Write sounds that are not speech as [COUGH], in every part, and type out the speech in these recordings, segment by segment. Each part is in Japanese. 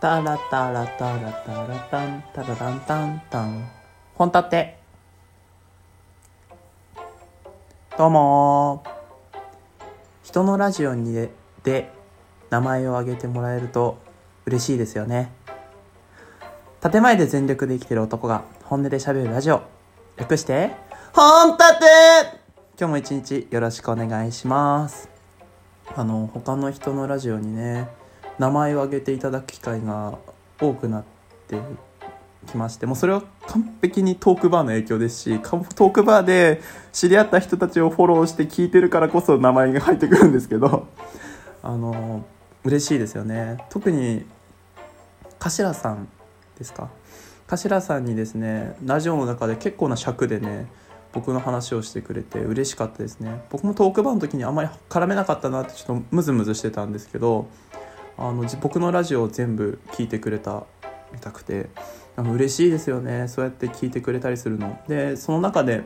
タラタラタラタラタンタラタンタンタン。本立て。どうも。人のラジオにでで名前を挙げてもらえると嬉しいですよね。建前で全力で生きてる男が本音で喋るラジオ。略して本立て。今日も一日よろしくお願いします。あの他の人のラジオにね名前を挙げていただく機会が多くなってきましてもうそれは完璧にトークバーの影響ですしトークバーで知り合った人たちをフォローして聞いてるからこそ名前が入ってくるんですけどあの嬉しいですよね。特に頭さんですか？頭さんにですねラジオの中で結構な尺でね僕の話をしてくれて嬉しかったですね。僕もトークバーの時にあんまり絡めなかったなってちょっとムズムズしてたんですけどあの僕のラジオを全部聞いてくれたみたくてあの嬉しいですよね。そうやって聞いてくれたりするの。でその中で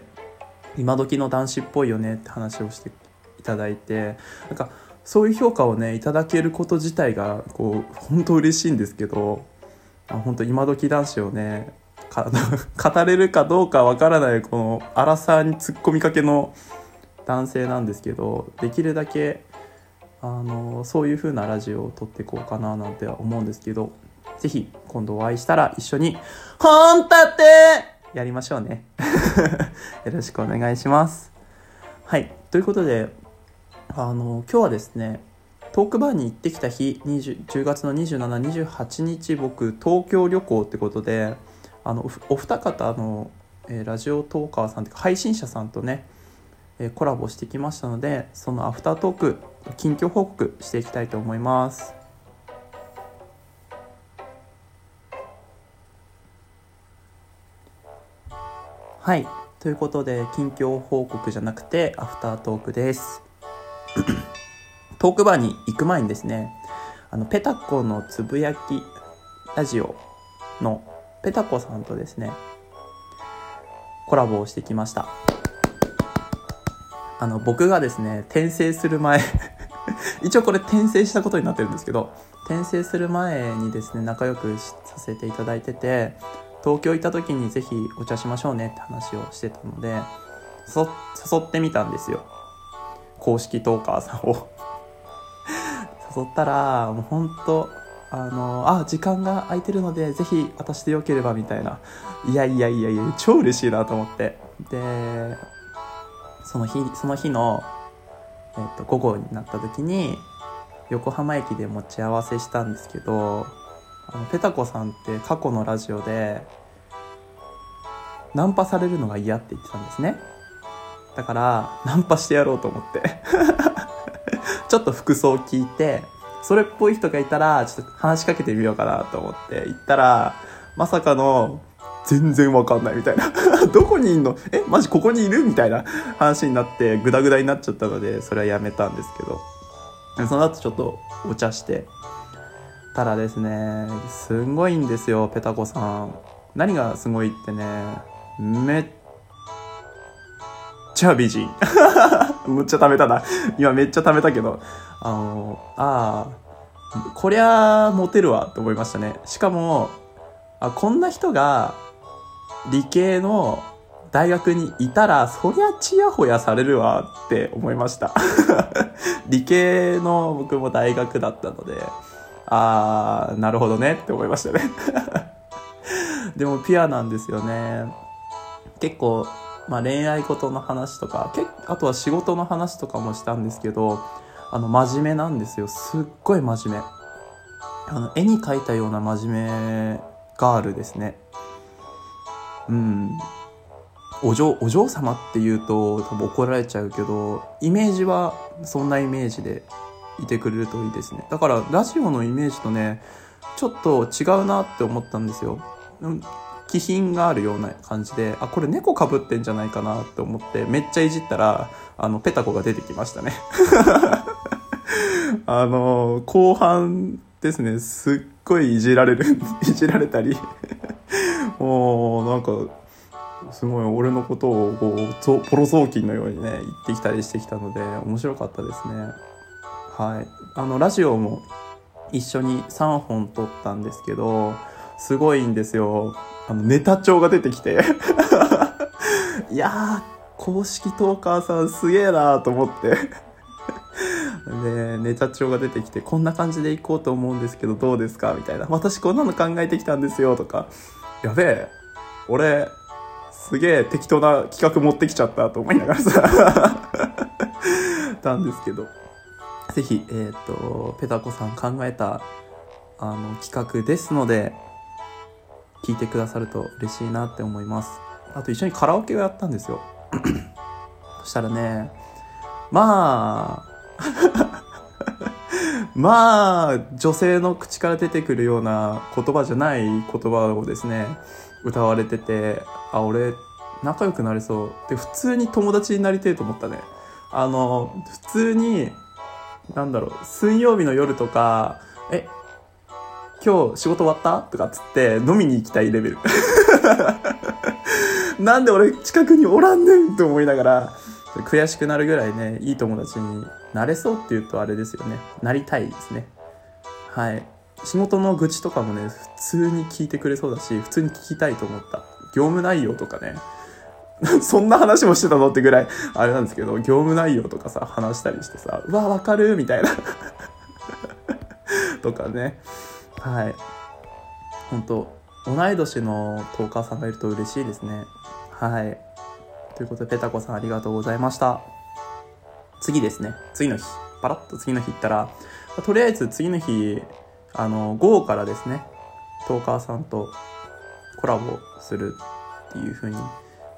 今時の男子っぽいよねって話をしていただいてなんかそういう評価をねいただけること自体がこう本当嬉しいんですけど本当今時男子をね [LAUGHS] 語れるかどうかわからないこの荒さに突っ込みかけの男性なんですけどできるだけあのそういう風なラジオを撮っていこうかななんては思うんですけど是非今度お会いしたら一緒に「本立て!」やりましょうね [LAUGHS] よろしくお願いしますはいということであの今日はですねトークバーに行ってきた日 10, 10月の2728日僕東京旅行ってことであのお二方の、え、ラジオトーカーさんというか配信者さんとねコラボしてきましたのでそのアフタートーク近況報告していきたいと思います。はい。ということで近況報告じゃなくてアフタートークです。[CLEARS THROAT] トークバーに行く前にですねあのペタコのつぶやきラジオのペタコさんとですねコラボをしてきました。あの僕がですね転生する前 [LAUGHS] 一応これ転生したことになってるんですけど転生する前にですね仲良くさせていただいてて東京行った時にぜひお茶しましょうねって話をしてたので誘ってみたんですよ。公式トーカーさんを。[LAUGHS] 誘ったらもうほんとあのあ時間が空いてるのでぜひ私でよければみたいな。いやいやいやいや超嬉しいなと思って。でその日その日の、えー、と午後になった時に横浜駅で持ち合わせしたんですけどあのペタコさんって過去のラジオでナンパされるのが嫌って言ってたんですね。だからナンパしてやろうと思って。[LAUGHS] ちょっと服装聞いてそれっぽい人がいたらちょっと話しかけてみようかなと思って行ったらまさかの全然わかんないみたいな。[LAUGHS] どこにいんの？えマジここにいる？みたいな。話になってグダグダになっちゃったのでそれはやめたんですけど。その後ちょっとお茶して。たらですねすんごいんですよペタコさん。何がすごいってねめっちゃ美人。[LAUGHS] むっちゃ食べたな。今めっちゃ食べたけど。あのああこりゃモテるわって思いましたね。しかもあこんな人が理系の大学にいたら、そりゃちやほやされるわって思いました。[LAUGHS] 理系の僕も大学だったので、あー、なるほどねって思いましたね。[LAUGHS] でもピュアなんですよね。結構、まあ恋愛事の話とか、けあとは仕事の話とかもしたんですけど、あの、真面目なんですよ。すっごい真面目。あの、絵に描いたような真面目ガールですね。うん。お嬢お嬢様っていうと多分怒られちゃうけどイメージはそんなイメージでいてくれるといいですね。だからラジオのイメージとねちょっと違うなって思ったんですよ。気品があるような感じであこれ猫かぶってんじゃないかなって思ってめっちゃいじったらあのペタコが出てきましたね。[LAUGHS] あの後半ですねすっごいいじられる [LAUGHS] いじられたりなんかすごい俺のことをこうポロ雑巾のようにね言ってきたりしてきたので面白かったですねはいあのラジオも一緒に3本撮ったんですけど、すごいんですよ。あの、ネタ帳が出てきて。[LAUGHS] いやー、公式トーカーさんすげえなーと思って。で、ネタ帳が出てきて、こんな感じでいこうと思うんですけど、どうですか？みたいな。私こんなの考えてきたんですよ、とか。やべえ、俺、すげえ適当な企画持ってきちゃったと思いながらさ、[LAUGHS] たんですけど。ぜひ、えっ、ー、と、ペタコさん考えた、あの、企画ですので、聞いてくださると嬉しいなって思います。あと一緒にカラオケをやったんですよ。[CLEARS THROAT] そしたらね、まあ、まあ、女性の口から出てくるような言葉じゃない言葉をですね、歌われてて、あ、俺、仲良くなれそう。で、普通に友達になりてえと思ったね。あの、普通に、なんだろう、水曜日の夜とか、え、今日仕事終わった？とかっつって飲みに行きたいレベル。[LAUGHS] なんで俺近くにおらんねんと思いながら、悔しくなるぐらいね、いい友達になれそうって言うとあれですよね。なりたいですね。はい。仕事の愚痴とかもね、普通に聞いてくれそうだし、普通に聞きたいと思った。業務内容とかね。[LAUGHS] そんな話もしてたのってぐらい、あれなんですけど、業務内容とかさ、話したりしてさ、うわ、わかるみたいな [LAUGHS] とかね。はい。本当同い年のトーカーさんがいると嬉しいですね。はい。ということで、ペタコさんありがとうございました。次ですね。次の日。パラッと次の日行ったら、とりあえず次の日、あの、午後からですね、トーカーさんとコラボするっていう風に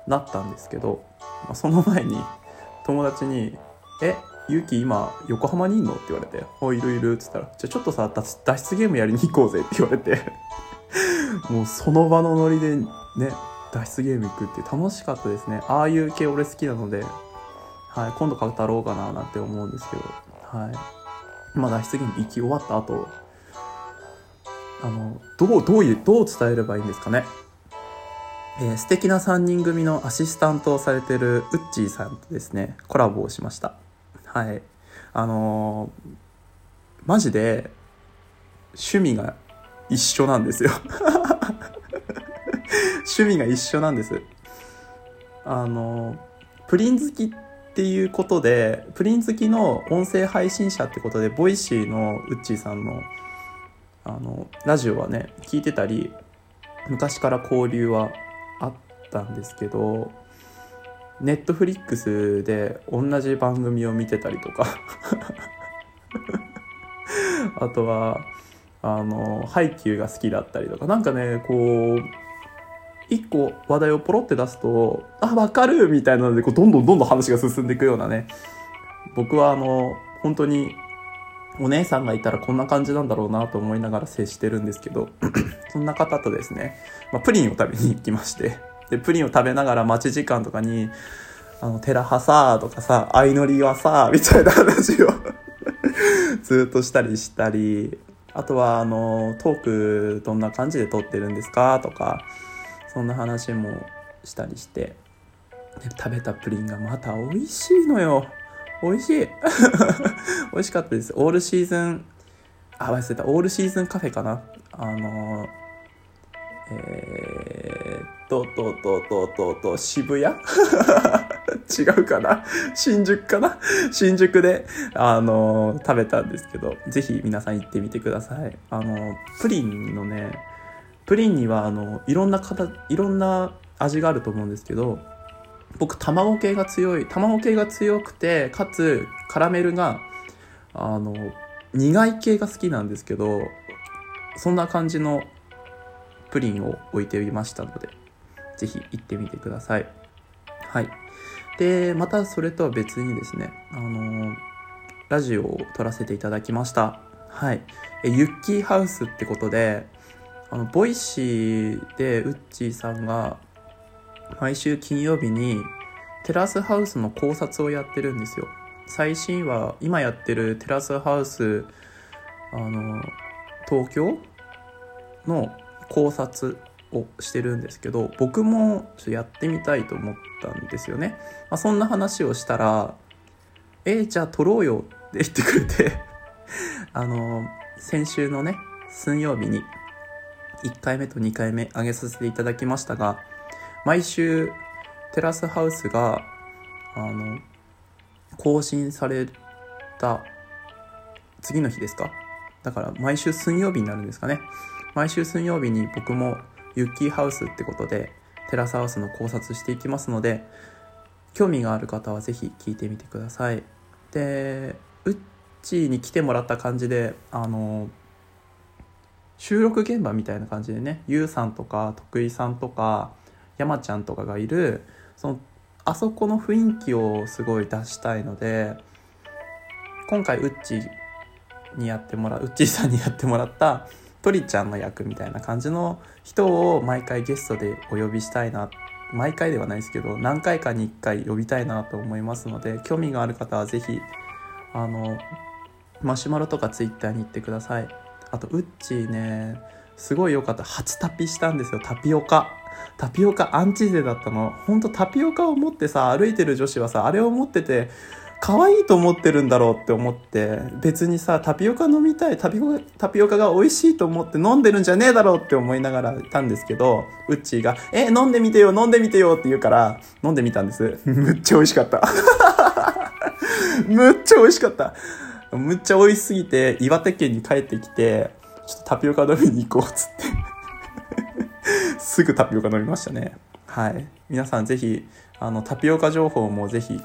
なったんですけど、まあ、その前に友達に、え、ゆうき今横浜にいんの？って言われて、あ、いるいるっつったら、じゃあちょっとさ、脱出ゲームやりに行こうぜって言われて [LAUGHS] もうその場のノリでね、脱出ゲーム行くって楽しかったですね。ああいう系俺好きなので、はい、今度語ろうかななんて思うんですけど、はい。まあ脱出ゲーム行き終わった後、あの、どう、どういう、どう伝えればいいんですかね。えー、素敵な3人組のアシスタントをされてるウッチーさんとですね、コラボをしました。はい。あのー、マジで、趣味が一緒なんですよ [LAUGHS] 趣味が一緒なんです。あの、プリン好きっっていうことで、プリン好きの音声配信者ってことで、ボイシーのウッチーさんの、あの、ラジオはね、聞いてたり、昔から交流はあったんですけど、ネットフリックスで同じ番組を見てたりとか [LAUGHS] あとは、あの、ハイキューが好きだったりとか、なんかね、こう、一個話題をポロって出すと、あ、わかるみたいなので、こう、どんどんどんどん話が進んでいくようなね。僕はあの、本当に、お姉さんがいたらこんな感じなんだろうなと思いながら接してるんですけど、[CLEARS THROAT] そんな方とですね、まあ、プリンを食べに行きまして、で、プリンを食べながら待ち時間とかに、あの、テラハさーとかさ、相乗りはさーみたいな話を [LAUGHS] ずっとしたりしたり、あとは、あの、トークどんな感じで撮ってるんですかとか、そんな話もしたりして食べたプリンがまた美味しいのよ。美味しい。[LAUGHS] 美味しかったです。オールシーズンあ忘れた。オールシーズンカフェかな。あのえー、とととととと渋谷？[LAUGHS] 違うかな？新宿かな？新宿で、あの食べたんですけど、ぜひ皆さん行ってみてください。あのプリンのね、プリンにはあのいろんな形いろんな味があると思うんですけど僕卵系が強い卵系が強くてかつカラメルがあの苦い系が好きなんですけどそんな感じのプリンを置いてみましたので是非行ってみてください。はい。でまたそれとは別にですねあのラジオを撮らせていただきました。はい。えユッキーハウスってことであのボイシーでウッチーさんが毎週金曜日にテラスハウスの考察をやってるんですよ。最新は今やってるテラスハウスあの東京の考察をしてるんですけど僕もちょっとやってみたいと思ったんですよね、まあ、そんな話をしたら「えー、じゃあ撮ろうよ」って言ってくれて [LAUGHS] あの先週のね、水曜日に1回目と2回目上げさせていただきましたが、毎週テラスハウスが、あの、更新された次の日ですか？だから毎週水曜日になるんですかね。毎週水曜日に僕もユッキーハウスってことでテラスハウスの考察していきますので、興味がある方はぜひ聞いてみてください。で、うっちーに来てもらった感じで、あの、収録現場みたいな感じでね、ゆうさんとか徳井さんとか山ちゃんとかがいる、その、あそこの雰囲気をすごい出したいので、今回うっちーにやってもらう、うっちーさんにやってもらったトリちゃんの役みたいな感じの人を毎回ゲストでお呼びしたいな毎回ではないですけど何回かに1回呼びたいなと思いますので興味がある方は是非あのマシュマロとかツイッターに行ってください。あとウッチーねすごい良かった。初タピしたんですよ。タピオカ。タピオカアンチ勢だったの。ほんとタピオカを持ってさ歩いてる女子はさあれを持ってて可愛いと思ってるんだろうって思って別にさタピオカ飲みたいタピオタピオカが美味しいと思って飲んでるんじゃねえだろうって思いながらいたんですけどウッチーが「え飲んでみてよ飲んでみてよ」って言うから飲んでみたんです。[LAUGHS] むっちゃ美味しかった。[LAUGHS] むっちゃ美味しかった。むっちゃ美味しすぎて岩手県に帰ってきてちょっとタピオカ飲みに行こうっつって [LAUGHS] すぐタピオカ飲みましたねはい皆さんぜひあのタピオカ情報もぜひ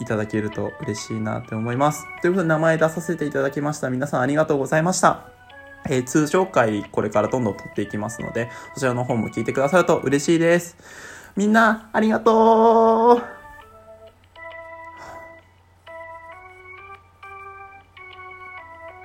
いただけると嬉しいなって思います。ということで名前出させていただきました。皆さんありがとうございました。えー、通常回これからどんどん撮っていきますので、そちらの方も聞いてくださると嬉しいです。みんな、ありがとう